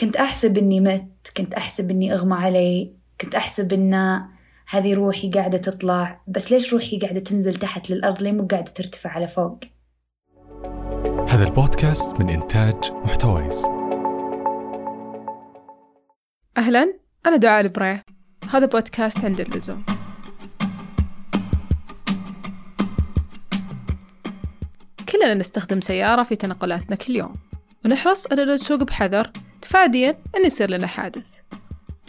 كنت أحسب إني مت كنت أحسب إني أغمى علي كنت أحسب إن هذه روحي قاعدة تطلع. بس ليش روحي قاعدة تنزل تحت للأرض؟ ليه مو قاعدة ترتفع على فوق؟ هذا البودكاست من إنتاج محتويس. أهلا أنا دعاء البري هذا بودكاست عند اللزوم. كلنا نستخدم سيارة في تنقلاتنا كل يوم. ونحرص أننا نسوق بحذر تفاديا أن يصير لنا حادث.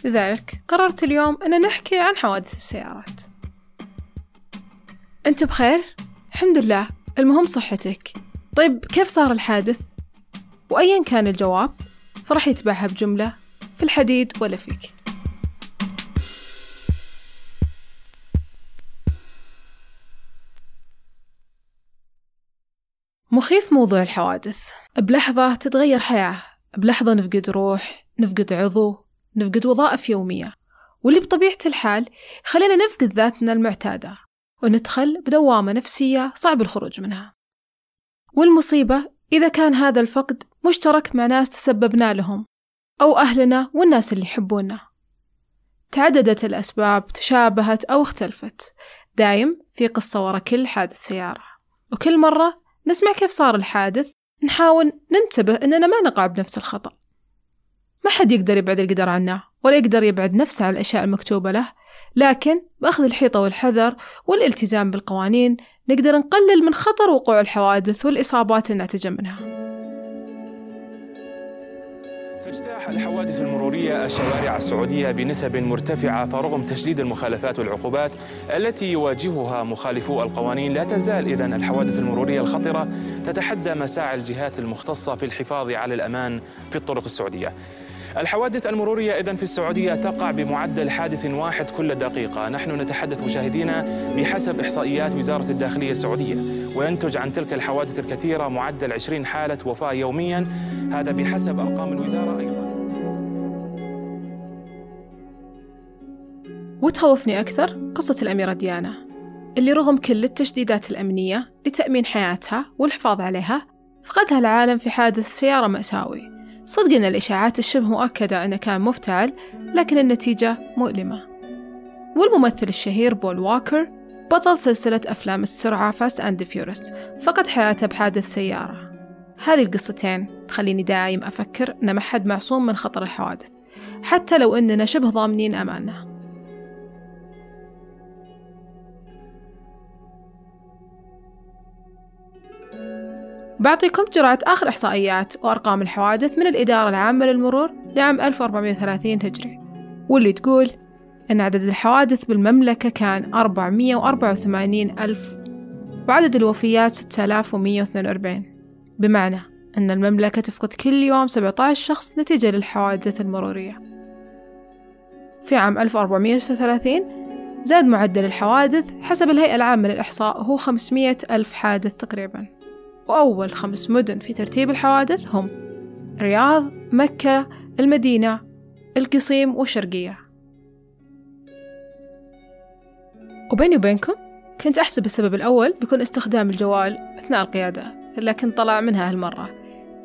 لذلك قررت اليوم أن نحكي عن حوادث السيارات. أنت بخير؟ الحمد لله. المهم صحتك. طيب كيف صار الحادث؟ وأيا كان الجواب فراح يتبعها بجملة في الحديد ولا فيك. مخيف موضوع الحوادث. بلحظة تتغير حياة. بلحظة نفقد روح نفقد عضو نفقد وظائف يومية. واللي بطبيعة الحال خلينا نفقد ذاتنا المعتادة وندخل بدوامة نفسية صعب الخروج منها. والمصيبة إذا كان هذا الفقد مشترك مع ناس تسببنا لهم أو أهلنا والناس اللي يحبونا. تعددت الأسباب تشابهت أو اختلفت. دايم في قصة ورا كل حادث سيارة. وكل مرة نسمع كيف صار الحادث نحاول ننتبه إننا ما نقع بنفس الخطأ. ما حد يقدر يبعد القدر عنه ولا يقدر يبعد نفسه عن الأشياء المكتوبة له. لكن بأخذ الحيطة والحذر والالتزام بالقوانين نقدر نقلل من خطر وقوع الحوادث والإصابات الناتجة منها. تجتاح الحوادث المرورية الشوارع السعودية بنسب مرتفعة فرغم تشديد المخالفات والعقوبات التي يواجهها مخالفو القوانين لا تزال إذن الحوادث المرورية الخطرة تتحدى مساعي الجهات المختصة في الحفاظ على الأمان في الطرق السعودية. الحوادث المرورية إذن في السعودية تقع بمعدل حادث واحد كل دقيقة. نحن نتحدث مشاهدينا بحسب إحصائيات وزارة الداخلية السعودية. وينتج عن تلك الحوادث الكثيرة معدل 20 حالة وفاة يوميا. هذا بحسب أرقام الوزارة أيضا. وتخوفني أكثر قصة الأميرة ديانا اللي رغم كل التشديدات الأمنية لتأمين حياتها والحفاظ عليها فقدها العالم في حادث سيارة مأساوي. صدق أن الإشاعات الشبه مؤكدة أنه كان مفتعل لكن النتيجة مؤلمة. والممثل الشهير بول واكر بطل سلسلة أفلام السرعة Fast and Furious فقد حياته بحادث سيارة. هذه القصتين تخليني دايم أفكر أن ما حد معصوم من خطر الحوادث حتى لو أننا شبه ضامنين أماننا بعطيكم جرعة آخر إحصائيات وأرقام الحوادث من الإدارة العامة للمرور لعام 1430 هجري. واللي تقول أن عدد الحوادث بالمملكة كان 484 ألف وعدد الوفيات 6142 بمعنى أن المملكة تفقد كل يوم 17 شخص نتيجة للحوادث المرورية. في عام 1436 زاد معدل الحوادث حسب الهيئة العامة للإحصاء هو 500 ألف حادث تقريباً. وأول خمس مدن في ترتيب الحوادث هم الرياض، مكة، المدينة، القصيم والشرقية وبيني وبينكم كنت أحسب السبب الأول بيكون استخدام الجوال أثناء القيادة لكن طلع منها هالمرة.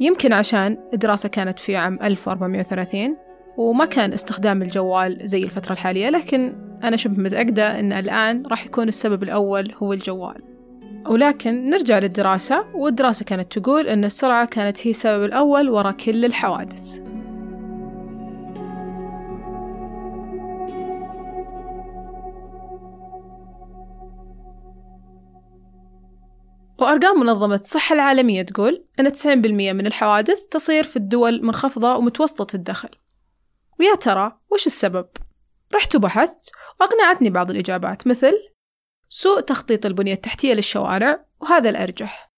يمكن عشان الدراسة كانت في عام 1430 وما كان استخدام الجوال زي الفترة الحالية لكن أنا شبه متأكدة أن الآن راح يكون السبب الأول هو الجوال. ولكن نرجع للدراسة والدراسة كانت تقول أن السرعة كانت هي السبب الأول وراء كل الحوادث وأرقام منظمة الصحة العالمية تقول أن 90% من الحوادث تصير في الدول منخفضة ومتوسطة الدخل ويا ترى وش السبب؟ رحت وبحثت وأقنعتني بعض الإجابات مثل سوء تخطيط البنية التحتية للشوارع وهذا الأرجح.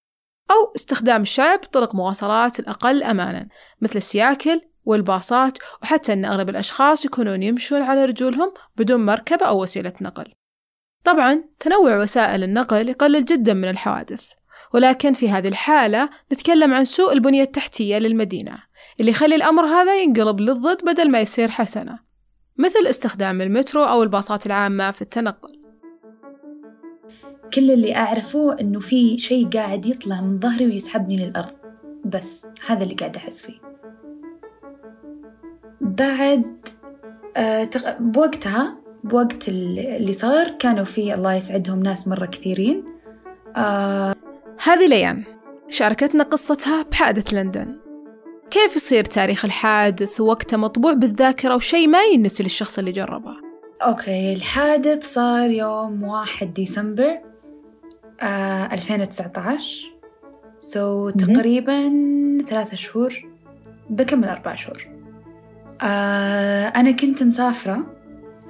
أو استخدام الشعب طرق مواصلات الأقل أمانا مثل السياكل والباصات وحتى أن أغلب الأشخاص يكونون يمشون على رجولهم بدون مركبة أو وسيلة نقل. طبعا تنوع وسائل النقل يقلل جدا من الحوادث. ولكن في هذه الحالة نتكلم عن سوء البنية التحتية للمدينة اللي يخلي الأمر هذا ينقلب للضد بدل ما يصير حسنة. مثل استخدام المترو أو الباصات العامة في التنقل. كل اللي أعرفه إنه في شيء قاعد يطلع من ظهري ويسحبني للأرض. بس هذا اللي قاعد أحس فيه. بعد آه، تق- بوقتها بوقت ال- اللي صار كانوا في الله يسعدهم ناس مرة كثيرين. هذه ليان شاركتنا قصتها بحادث لندن. كيف يصير تاريخ الحادث ووقته مطبوع بالذاكرة وشيء ما ينسي للشخص اللي جربه؟ okay الحادث صار يوم واحد ديسمبر. آه 2019 so so, تقريبا ثلاثة شهور بكمل أربع شهور. آه أنا كنت مسافرة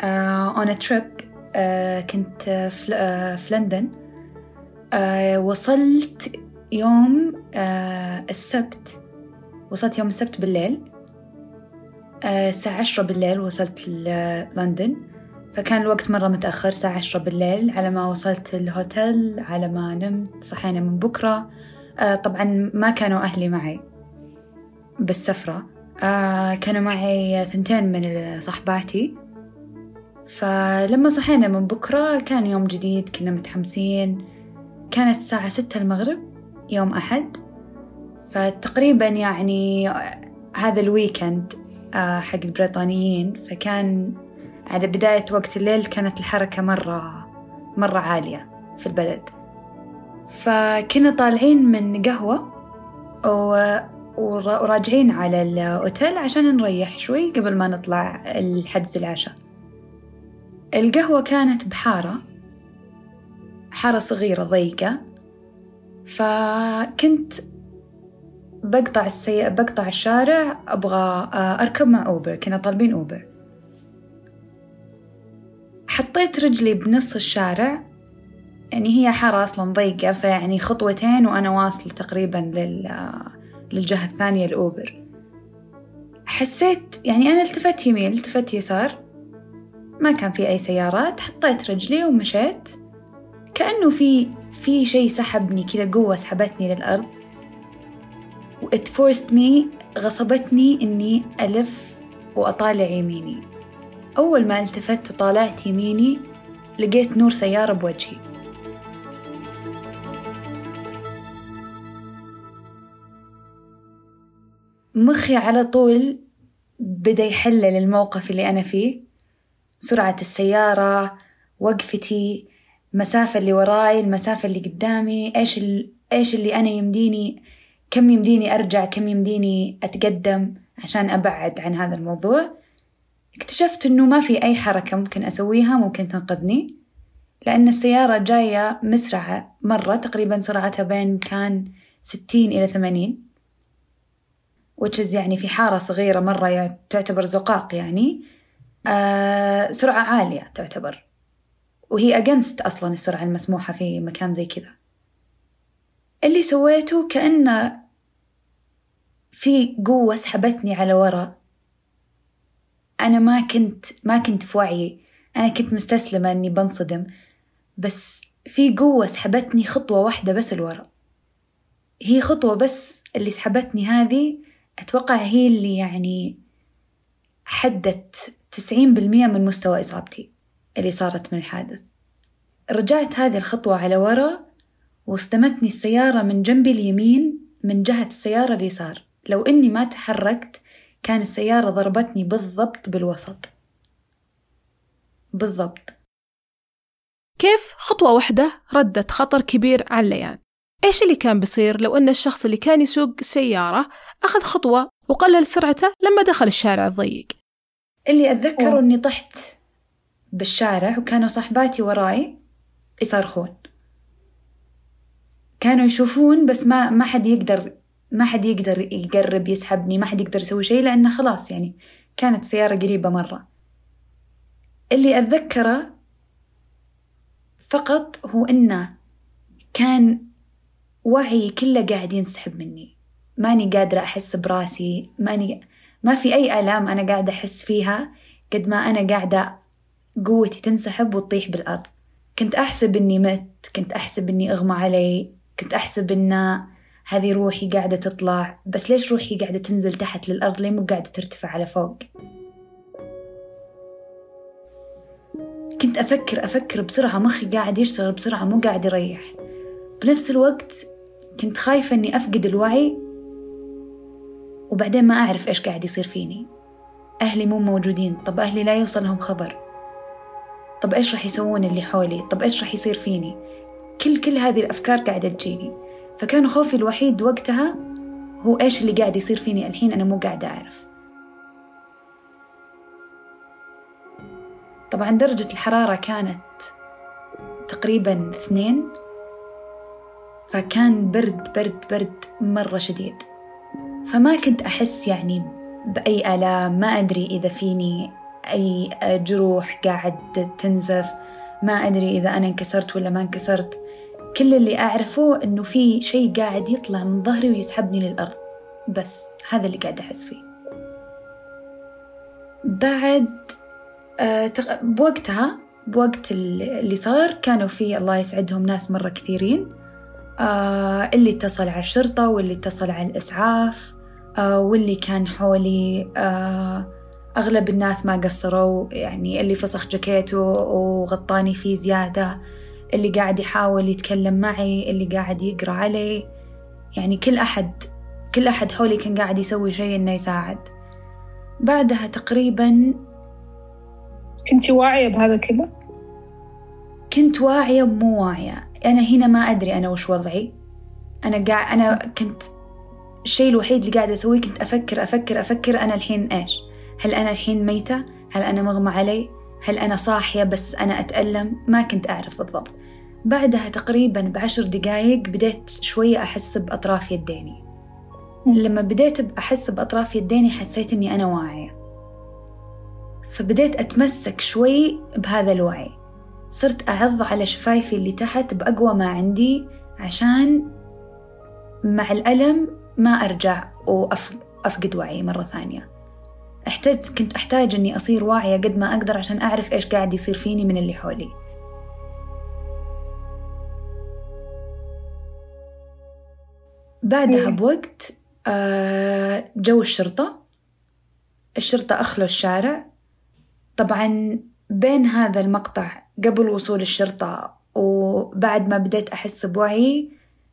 آه on a trip آه كنت في, في لندن. وصلت يوم السبت. وصلت يوم السبت بالليل. الساعة عشرة بالليل وصلت لندن. فكان الوقت مرة متأخر الساعة عشرة بالليل على ما وصلت الهوتيل على ما نمت صحينا من بكرة. آه طبعا ما كانوا أهلي معي بالسفرة. آه كانوا معي ثنتين من صحباتي. فلما صحينا من بكرة كان يوم جديد كنا متحمسين. كانت الساعة ستة المغرب يوم أحد. فتقريبا يعني هذا الويكند آه حق البريطانيين. فكان على بداية وقت الليل كانت الحركة مرة مرة عالية في البلد. فكنا طالعين من قهوة و... وراجعين على الأوتيل عشان نريح شوي قبل ما نطلع الحجز العشاء. القهوة كانت بحارة حارة صغيرة ضيقة. فكنت بقطع السي... بقطع الشارع أبغى أركب مع أوبر كنا طالبين أوبر. حطيت رجلي بنص الشارع. يعني هي حارة أصلا ضيقة فيعني خطوتين وأنا واصلة تقريبا لل... للجهة الثانية الأوبر. حسيت يعني أنا التفت يمين التفت يسار. ما كان في أي سيارات حطيت رجلي ومشيت. كأنه في في شيء سحبني كذا قوة سحبتني للأرض. و it forced me غصبتني إني ألف وأطالع يميني. أول ما التفت وطالعت يميني لقيت نور سيارة بوجهي. مخي على طول بدأ يحلل الموقف اللي أنا فيه. سرعة السيارة وقفتي المسافة اللي وراي المسافة اللي قدامي إيش ال... إيش اللي أنا يمديني كم يمديني أرجع كم يمديني أتقدم عشان أبعد عن هذا الموضوع. اكتشفت إنه ما في أي حركة ممكن أسويها ممكن تنقذني. لأن السيارة جاية مسرعة مرة تقريبا سرعتها بين كان ستين إلى ثمانين is يعني في حارة صغيرة مرة تعتبر زقاق يعني. آه سرعة عالية تعتبر. وهي أجنست أصلا السرعة المسموحة في مكان زي كذا. اللي سويته كأنه في قوة سحبتني على ورا. أنا ما كنت ما كنت في وعي. أنا كنت مستسلمة إني بنصدم. بس في قوة سحبتني خطوة واحدة بس لورا. هي خطوة بس اللي سحبتني هذه أتوقع هي اللي يعني حدت تسعين بالمية من مستوى إصابتي اللي صارت من الحادث. رجعت هذه الخطوة على ورا واصطدمتني السيارة من جنبي اليمين من جهة السيارة اليسار. لو إني ما تحركت كان السيارة ضربتني بالضبط بالوسط. بالضبط. كيف خطوة واحدة ردت خطر كبير على ليان إيش اللي كان بيصير لو أن الشخص اللي كان يسوق السيارة أخذ خطوة وقلل سرعته لما دخل الشارع الضيق؟ اللي أتذكره إني طحت بالشارع وكانوا صاحباتي وراي يصرخون. كانوا يشوفون بس ما ما حد يقدر ما حد يقدر يقرب يسحبني ما حد يقدر يسوي شيء لأنه خلاص يعني كانت سيارة قريبة مرة. اللي أتذكره فقط هو إنه كان وعي كله قاعد ينسحب مني. ماني قادرة أحس براسي ماني ما في أي آلام أنا قاعدة أحس فيها قد ما أنا قاعدة قوتي تنسحب وتطيح بالأرض. كنت أحسب إني مت كنت أحسب إني أغمى علي كنت أحسب إن هذه روحي قاعدة تطلع بس ليش روحي قاعدة تنزل تحت للأرض؟ ليه مو قاعدة ترتفع على فوق؟ كنت أفكر أفكر بسرعة مخي قاعد يشتغل بسرعة مو قاعد يريح. بنفس الوقت كنت خايفة إني أفقد الوعي وبعدين ما أعرف إيش قاعد يصير فيني. أهلي مو موجودين طب أهلي لا يوصلهم خبر. طب إيش راح يسوون اللي حولي؟ طب إيش راح يصير فيني؟ كل كل هذه الأفكار قاعدة تجيني. فكان خوفي الوحيد وقتها هو إيش اللي قاعد يصير فيني الحين أنا مو قاعدة أعرف. طبعا درجة الحرارة كانت تقريبا اثنين فكان برد برد برد مرة شديد. فما كنت أحس يعني بأي آلام ما أدري إذا فيني أي جروح قاعد تنزف ما أدري إذا أنا انكسرت ولا ما انكسرت. كل اللي أعرفه إنه في شيء قاعد يطلع من ظهري ويسحبني للأرض. بس هذا اللي قاعد أحس فيه. بعد آه، بوقتها بوقت اللي صار كانوا في الله يسعدهم ناس مرة كثيرين. آه، اللي اتصل على الشرطة واللي اتصل على الإسعاف آه، واللي كان حولي أغلب الناس ما قصروا. يعني اللي فسخ جاكيته وغطاني فيه زيادة. اللي قاعد يحاول يتكلم معي اللي قاعد يقرأ علي. يعني كل أحد كل أحد حولي كان قاعد يسوي شيء إنه يساعد. بعدها تقريبا كنتي واعية بهذا كله؟ كنت واعية ومو واعية. أنا هنا ما أدري أنا وش وضعي. أنا قاعد أنا كنت الشيء الوحيد اللي قاعدة أسويه كنت أفكر أفكر أفكر أنا الحين إيش؟ هل أنا الحين ميتة؟ هل أنا مغمى علي؟ هل أنا صاحية بس أنا أتألم؟ ما كنت أعرف بالضبط. بعدها تقريبا بعشر دقايق بديت شوية أحس بأطراف يديني. لما بديت أحس بأطراف يديني حسيت إني أنا واعية. فبديت أتمسك شوي بهذا الوعي. صرت أعض على شفايفي اللي تحت بأقوى ما عندي عشان مع الألم ما أرجع وأفقد وعي مرة ثانية. احتجت كنت أحتاج إني أصير واعية قد ما أقدر عشان أعرف إيش قاعد يصير فيني من اللي حولي. بعدها بوقت آه، جو الشرطة. الشرطة أخلوا الشارع. طبعا بين هذا المقطع قبل وصول الشرطة وبعد ما بديت أحس بوعي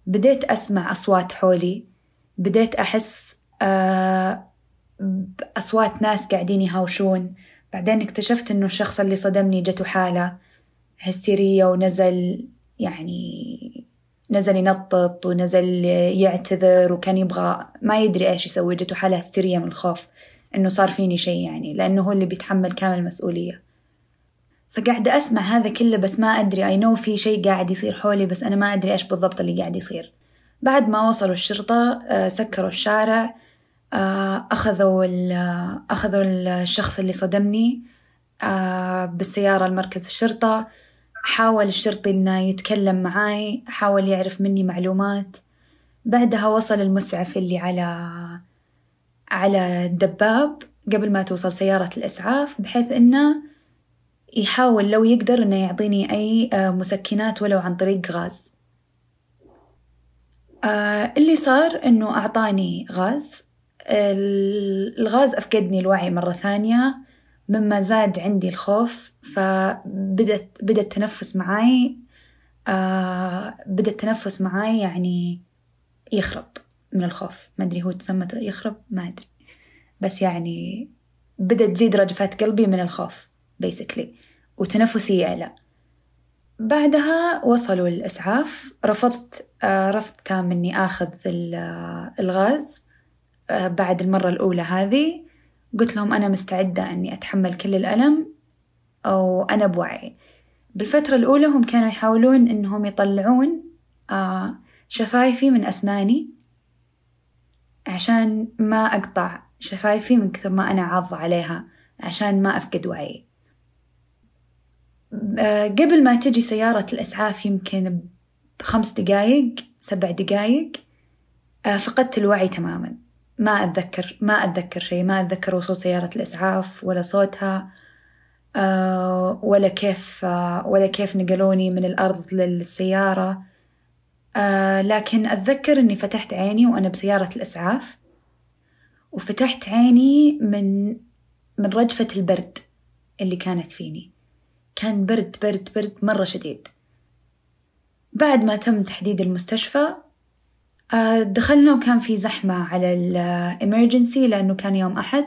بديت أسمع أصوات حولي. بديت أحس آه، بأصوات ناس قاعدين يهاوشون. بعدين اكتشفت إنه الشخص اللي صدمني جته حالة هستيرية ونزل يعني نزل ينطط ونزل يعتذر وكان يبغى ما يدري إيش يسوي. جته حالة هستيرية من الخوف إنه صار فيني شيء يعني لأنه هو اللي بيتحمل كامل المسؤولية فقاعدة أسمع هذا كله بس ما أدري. أي نو في شيء قاعد يصير حولي بس أنا ما أدري إيش بالضبط اللي قاعد يصير. بعد ما وصلوا الشرطة آه، سكروا الشارع. أخذوا أخذوا الشخص اللي صدمني آه، بالسيارة لمركز الشرطة. حاول الشرطي إنه يتكلم معاي حاول يعرف مني معلومات. بعدها وصل المسعف اللي على على الدباب قبل ما توصل سيارة الإسعاف بحيث إنه يحاول لو يقدر إنه يعطيني أي آه، مسكنات ولو عن طريق غاز. آه، اللي صار إنه أعطاني غاز. الغاز أفقدني الوعي مرة ثانية مما زاد عندي الخوف فبدت بدأ التنفس معاي آه بدأ التنفس معاي يعني يخرب من الخوف. ما أدري هو تسمى يخرب؟ ما أدري. بس يعني بدأت تزيد رجفات قلبي من الخوف بيسكلي وتنفسي يعلى. بعدها وصلوا الإسعاف رفضت آه تام إني آخذ الغاز آه بعد المرة الأولى هذه قلت لهم أنا مستعدة إني أتحمل كل الألم أو أنا بوعي. بالفترة الأولى هم كانوا يحاولون إنهم يطلعون آه شفايفي من أسناني عشان ما أقطع شفايفي من كثر ما أنا عاضة عليها عشان ما أفقد وعي. آه، قبل ما تجي سيارة الإسعاف يمكن بخمس دقايق سبع دقايق آه، فقدت الوعي تماما. ما أتذكر ما أتذكر شيء. ما أتذكر وصول سيارة الإسعاف ولا صوتها آه، ولا كيف ولا كيف نقلوني من الأرض للسيارة. لكن أتذكر إني فتحت عيني وأنا بسيارة الإسعاف وفتحت عيني من من رجفة البرد اللي كانت فيني. كان برد برد برد مرة شديد. بعد ما تم تحديد المستشفى آه، دخلنا وكان في زحمة على الإمرجنسي لأنه كان يوم أحد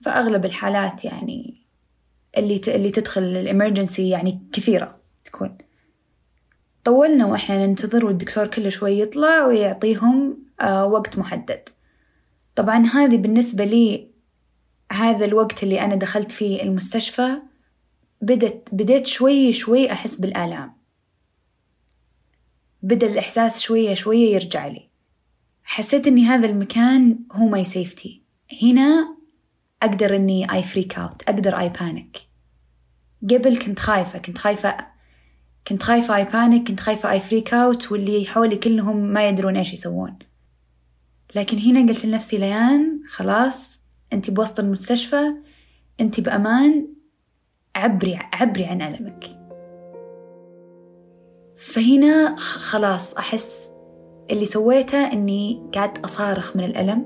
فأغلب الحالات يعني اللي. اللي تدخل الإمرجنسي يعني كثيرة تكون. طولنا وإحنا ننتظر والدكتور كل شوي يطلع ويعطيهم آه وقت محدد. طبعا هذه بالنسبة لي هذا الوقت اللي أنا دخلت فيه المستشفى بدت بديت شوي شوي أحس بالآلام. بدأ الإحساس شوية شوية يرجع لي. حسيت إني هذا المكان هو my safety هنا أقدر إني I freak out أقدر I panic قبل كنت خايفة كنت خايفة كنت خايفة I panic كنت خايفة I freak out واللي حولي كلهم ما يدرون إيش يسوون. لكن هنا قلت لنفسي ليان خلاص أنت بوسط المستشفى أنت بأمان عبري عبري عن ألمك. فهنا خلاص أحس اللي سويته إني قعدت أصارخ من الألم.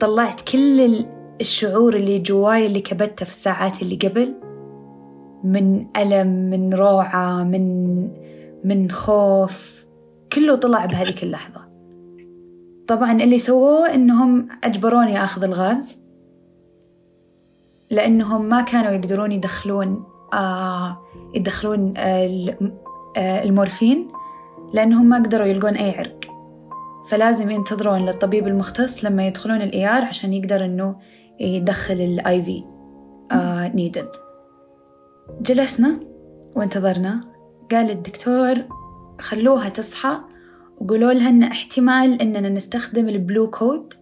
طلعت كل الشعور اللي جواي اللي كبته في الساعات اللي قبل. من ألم من روعة من من خوف. كله طلع بهذيك اللحظة. طبعا اللي سووه إنهم أجبروني أخذ الغاز. لأنهم ما كانوا يقدرون يدخلون آه يدخلون آه المورفين. لأنهم ما قدروا يلقون أي عرق. فلازم ينتظرون للطبيب المختص لما يدخلون ال ER عشان يقدر إنه يدخل ال IV آه needle جلسنا وانتظرنا. قال الدكتور خلوها تصحى وقولوا لها إن احتمال إننا نستخدم ال blue code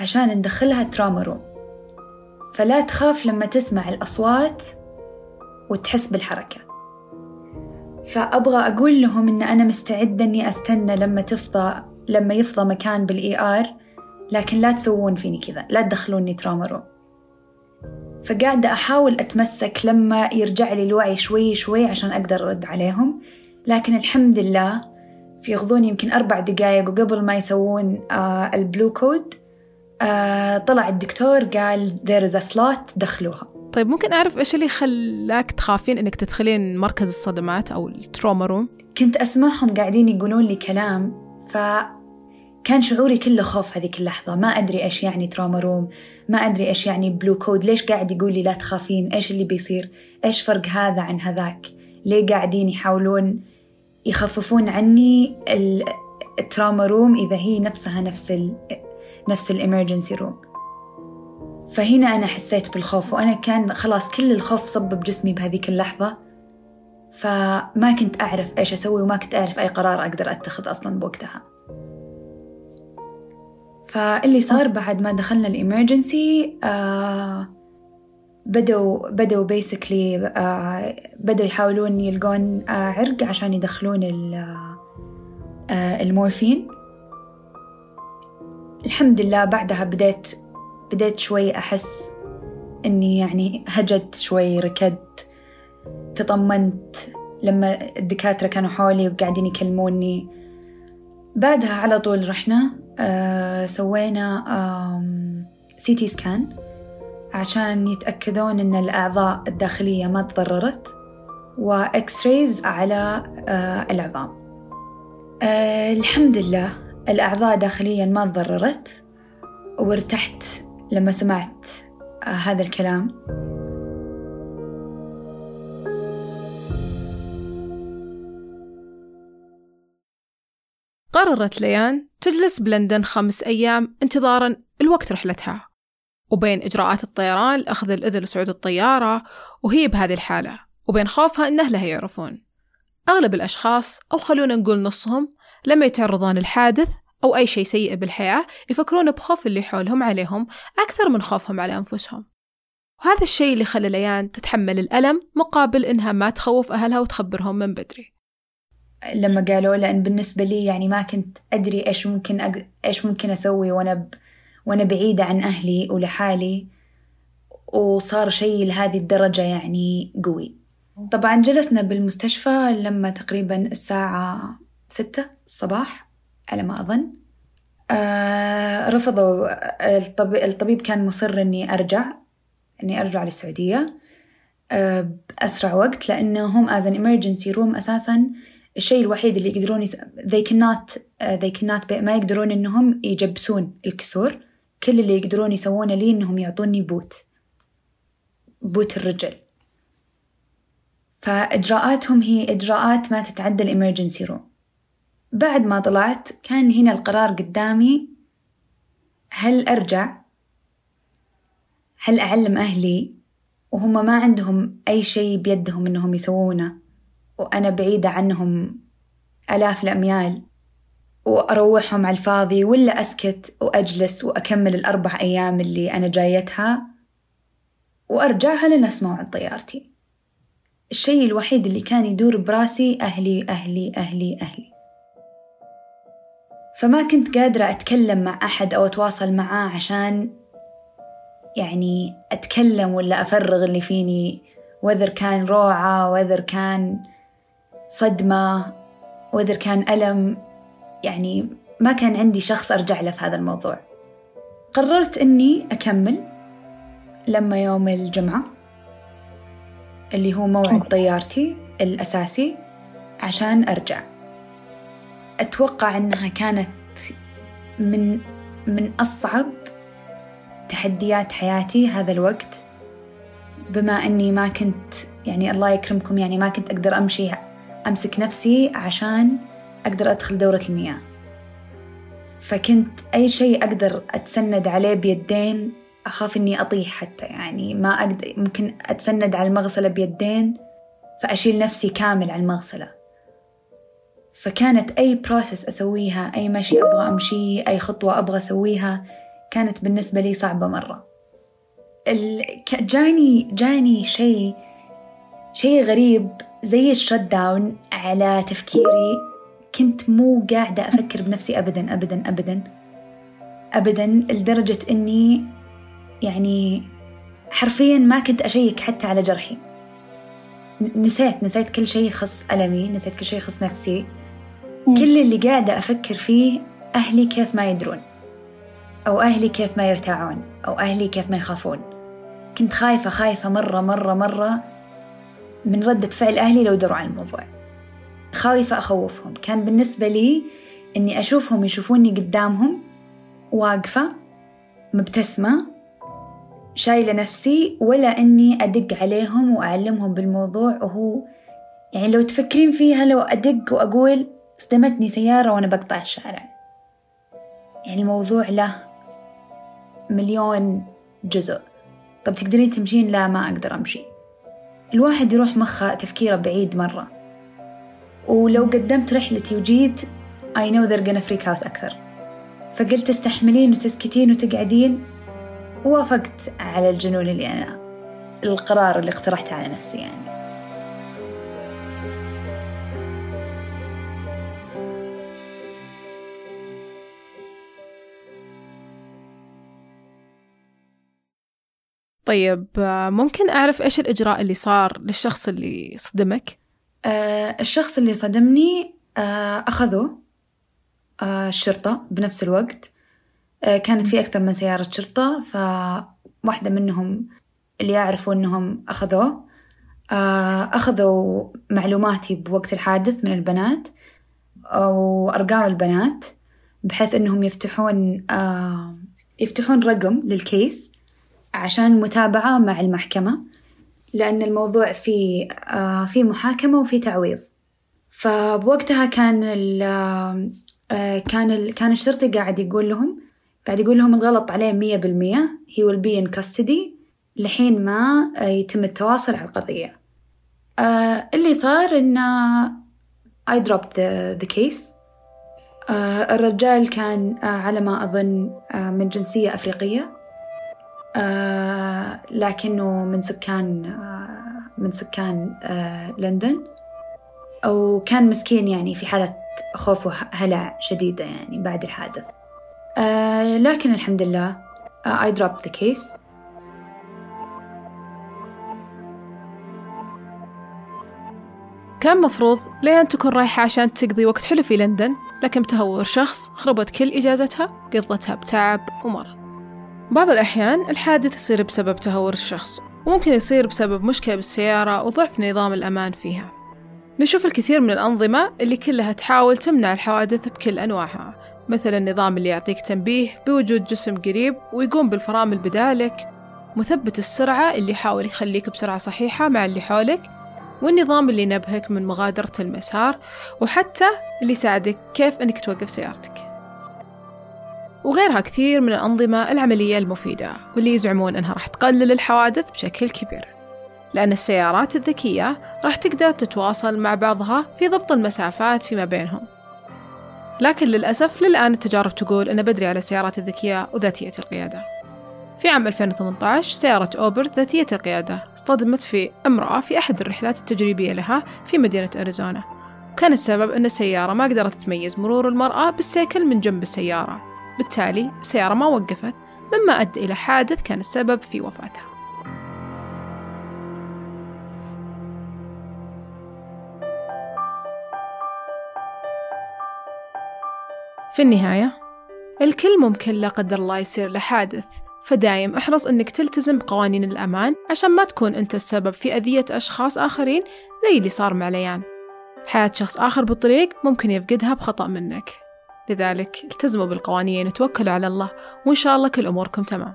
عشان ندخلها trauma room فلا تخاف لما تسمع الأصوات وتحس بالحركة. فأبغى أقول لهم إن أنا مستعدة إني أستنى لما تفضى لما يفضى مكان بال ER لكن لا تسوون فيني كذا لا تدخلوني trauma room. فقاعدة أحاول أتمسك لما يرجع لي الوعي شوي شوي عشان أقدر أرد عليهم لكن الحمد لله في غضون يمكن أربع دقايق وقبل ما يسوون آه ال blue code آه طلع الدكتور قال there is a slot دخلوها. طيب ممكن أعرف إيش اللي خلاك تخافين إنك تدخلين مركز الصدمات أو ال trauma room؟ كنت أسمعهم قاعدين يقولون لي كلام فكان شعوري كله خوف هذيك اللحظة. ما أدري إيش يعني trauma room ما أدري إيش يعني blue code. ليش قاعد يقول لي لا تخافين؟ إيش اللي بيصير؟ إيش فرق هذا عن هذاك؟ ليه قاعدين يحاولون يخففون عني ال trauma room إذا هي نفسها نفس ال نفس ال emergency room فهنا أنا حسيت بالخوف وأنا كان خلاص كل الخوف صب بجسمي بهذيك اللحظة. فما كنت أعرف إيش أسوي وما كنت أعرف أي قرار أقدر أتخذ أصلا بوقتها. فاللي صار بعد ما دخلنا الإمرجنسي آه بدوا بدوا بيسكلي آه بدوا يحاولون يلقون آه عرق عشان يدخلون المورفين. الحمد لله بعدها بديت بديت شوي أحس إني يعني هجت شوي ركضت تطمنت لما الدكاترة كانوا حولي وقاعدين يكلموني. بعدها على طول رحنا آه سوينا CT scan عشان يتأكدون إن الأعضاء الداخلية ما تضررت و X-rays على آه العظام. آه الحمد لله الأعضاء داخليا ما تضررت وارتحت لما سمعت آه هذا الكلام. قررت ليان تجلس بلندن خمس أيام انتظارا الوقت رحلتها. وبين إجراءات الطيران لأخذ الإذن لصعود الطيارة وهي بهذه الحالة. وبين خوفها أن أهلها يعرفون. أغلب الأشخاص أو خلونا نقول نصهم لما يتعرضون الحادث أو أي شيء سيء بالحياة يفكرون بخوف اللي حولهم عليهم أكثر من خوفهم على أنفسهم. وهذا الشيء اللي خلى ليان تتحمل الألم مقابل إنها ما تخوف أهلها وتخبرهم من بدري. لما قالوا لأن بالنسبة لي يعني ما كنت أدري إيش ممكن أق... إيش ممكن أسوي وأنا ب... وأنا بعيدة عن أهلي ولحالي وصار شيء لهذه الدرجة يعني قوي. طبعا جلسنا بالمستشفى لما تقريبا الساعة ستة الصباح. على ما أظن. آه رفضوا الطبيب, كان مصر إني أرجع إني أرجع للسعودية. آه بأسرع وقت لأنه هم as an emergency room أساسا الشيء الوحيد اللي يقدرون يس... they cannot uh, they cannot be... ما يقدرون إنهم يجبسون الكسور. كل اللي يقدرون يسوونه لي إنهم يعطوني boot boot الرجل. فإجراءاتهم هي إجراءات ما تتعدى ال emergency room بعد ما طلعت كان هنا القرار قدامي. هل أرجع؟ هل أعلم أهلي؟ وهم ما عندهم أي شيء بيدهم إنهم يسوونه. وأنا بعيدة عنهم آلاف الأميال. وأروحهم على الفاضي ولا أسكت وأجلس وأكمل الأربع أيام اللي أنا جايتها. وأرجع لين أسمع عن طيارتي. الشيء الوحيد اللي كان يدور براسي أهلي أهلي أهلي أهلي. فما كنت قادرة أتكلم مع أحد أو أتواصل معاه عشان يعني أتكلم ولا أفرغ اللي فيني وذر كان روعة وذر كان صدمة وذر كان ألم. يعني ما كان عندي شخص أرجع له في هذا الموضوع. قررت أني أكمل لما يوم الجمعة اللي هو موعد طيارتي الأساسي عشان أرجع. أتوقع أنها كانت من من أصعب تحديات حياتي هذا الوقت بما أني ما كنت يعني الله يكرمكم يعني ما كنت أقدر أمشي أمسك نفسي عشان أقدر أدخل دورة المياه. فكنت أي شيء أقدر أتسند عليه بيدين أخاف إني أطيح حتى يعني ما أقدر ممكن أتسند على المغسلة بيدين فأشيل نفسي كامل على المغسلة. فكانت أي process أسويها أي مشي أبغى أمشي أي خطوة أبغى أسويها كانت بالنسبة لي صعبة مرة. ال... جاني جاني شيء شيء غريب زي ال shutdown على تفكيري. كنت مو قاعدة أفكر بنفسي أبدا أبدا أبدا. أبدا لدرجة إني يعني حرفيا ما كنت أشيك حتى على جرحي. نسيت نسيت كل شيء يخص ألمي نسيت كل شيء يخص نفسي. كل اللي قاعدة أفكر فيه أهلي كيف ما يدرون أو أهلي كيف ما يرتاعون أو أهلي كيف ما يخافون. كنت خايفة خايفة مرة مرة مرة من ردة فعل أهلي لو دروا عن الموضوع. خايفة أخوفهم. كان بالنسبة لي إني أشوفهم يشوفوني قدامهم واقفة مبتسمة شايلة نفسي ولا إني أدق عليهم وأعلمهم بالموضوع. وهو يعني لو تفكرين فيها لو أدق وأقول صدمتني سيارة وأنا بقطع الشارع. يعني الموضوع له مليون جزء. طب تقدرين تمشين؟ لا ما أقدر أمشي. الواحد يروح مخه تفكيره بعيد مرة. ولو قدمت رحلتي وجيت I know they're gonna freak out أكثر. فقلت تستحملين وتسكتين وتقعدين. ووافقت على الجنون اللي أنا القرار اللي اقترحته على نفسي يعني طيب ممكن أعرف إيش الإجراء اللي صار للشخص اللي صدمك؟ آه الشخص اللي صدمني آه أخذوه آه الشرطة بنفس الوقت كانت في أكثر من سيارة شرطة فواحدة منهم اللي يعرفوا إنهم أخذوه آه أخذوا معلوماتي بوقت الحادث من البنات وأرقام البنات بحيث إنهم يفتحون آه يفتحون رقم للكيس عشان متابعة مع المحكمة لأن الموضوع في آه في محاكمة وفي تعويض. فبوقتها كان ال آه كان ال كان الشرطي قاعد يقول لهم قاعد يقول لهم الغلط عليه مية بالمية. He will be in custody لحين ما يتم التواصل على القضية. آه اللي صار إن I dropped the, the case. آه الرجال كان آه على ما أظن آه من جنسية أفريقية. آه لكنه من سكان آه من سكان آه لندن. وكان مسكين يعني في حالة خوف وهلع شديدة يعني بعد الحادث. آه لكن الحمد لله آه I dropped the case. كان مفروض لين تكون رايحة عشان تقضي وقت حلو في لندن لكن بتهور شخص خربت كل إجازتها قضتها بتعب ومرض بعض الأحيان الحادث يصير بسبب تهور الشخص وممكن يصير بسبب مشكلة بالسيارة وضعف نظام الأمان فيها. نشوف الكثير من الأنظمة اللي كلها تحاول تمنع الحوادث بكل أنواعها. مثل النظام اللي يعطيك تنبيه بوجود جسم قريب ويقوم بالفرامل بدالك مثبت السرعة اللي يحاول يخليك بسرعة صحيحة مع اللي حولك والنظام اللي ينبهك من مغادرة المسار وحتى اللي يساعدك كيف أنك توقف سيارتك. وغيرها كثير من الأنظمة العملية المفيدة واللي يزعمون أنها راح تقلل الحوادث بشكل كبير لأن السيارات الذكية راح تقدر تتواصل مع بعضها في ضبط المسافات فيما بينهم. لكن للأسف للآن التجارب تقول أن بدري على السيارات الذكية وذاتية القيادة. في عام 2018 سيارة أوبر ذاتية القيادة اصطدمت في امرأة في أحد الرحلات التجريبية لها في مدينة أريزونا. كان السبب أن السيارة ما قدرت تميز مرور المرأة بالسيكل من جنب السيارة. بالتالي السيارة ما وقفت مما أدى إلى حادث كان السبب في وفاتها. في النهاية الكل ممكن لا قدر الله يصير له حادث فدايم أحرص إنك تلتزم بقوانين الأمان عشان ما تكون أنت السبب في أذية أشخاص آخرين زي اللي صار مع ليان. حياة شخص آخر بالطريق ممكن يفقدها بخطأ منك. لذلك التزموا بالقوانين وتوكلوا على الله وإن شاء الله كل أموركم تمام.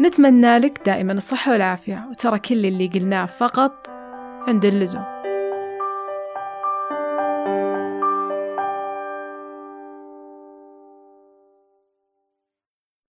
نتمنى لك دائما الصحة والعافية وترى كل اللي قلناه فقط عند اللزوم.